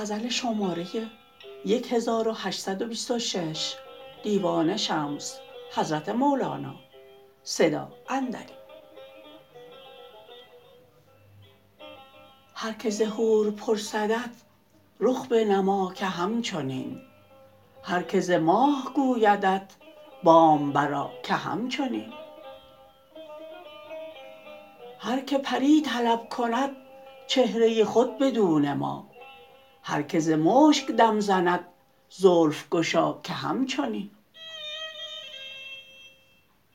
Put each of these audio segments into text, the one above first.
هر که ز حور پرسدت رخ بنما که همچنین. هر که ز ماه گویدت بام برآ که همچنین. هر که پری طلب کند چهره خود بدو نما هر که ز مشک دم زند زلف گشا که همچنین.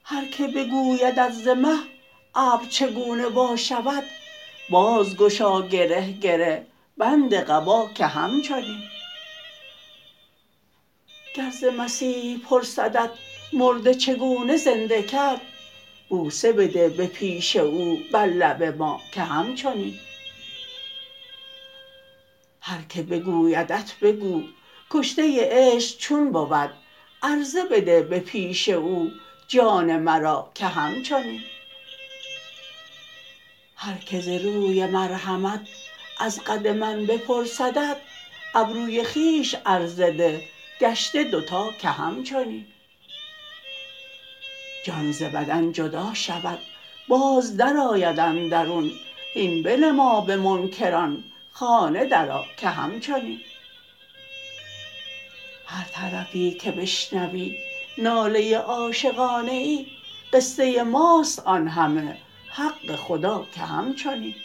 هر که بگویدت ز مه ابر چگونه وا شود بازگشا گره گره بند قبا که همچنین. گر ز مسیح پرسدت مرده چگونه زنده کرد بوسه بده به پیش او بر لب ما که همچنین. هر که بگویدت بگو. کشته عشق چون بود عرضه بده به پیش او. جان مرا که همچنین. هر که ز روی مرحمت از قد من بپرسدت ابروی خویش عرضه ده. گشته دوتا که همچنین. جان ز بدن جدا شود باز درآید اندرون. هین بنما به منکران خانه درآ که همچنین. هر طرفی که بشنوی ناله عاشقانه ای قصه ماست آن همه حق خدا که همچنین.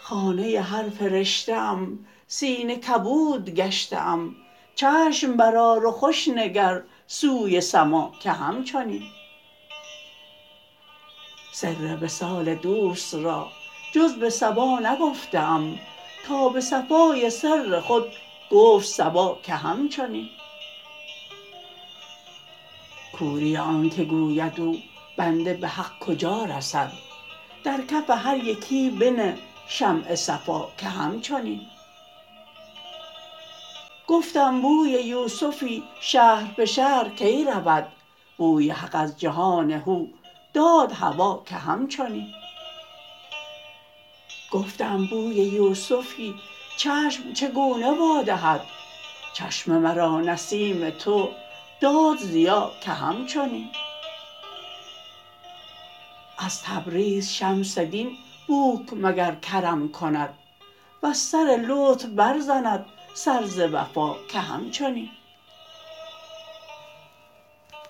خانه هر فرشته ام سینه کبود گشته ام چشم برآر و خوش نگر سوی سما که همچنین. سر وصال دوست را جز به صبا نگفته ام تا به صفای سر خود گفت صبا که همچنین کوری آنک گوید او بنده به حق کجا رسد در کف هر یکی بنه شمع صفا که همچنین گفتم بوی یوسفی شهر به شهر کی رود بوی حق از جهان هو داد هوا که همچنین گفتم بوی یوسفی چشم چگونه وا دهد چشم مرا نسیم تو داد ضیا که همچنین. از تبریز شمس دین بوک مگر کرم کند وز سر لطف برزند سر ز وفا که همچنین.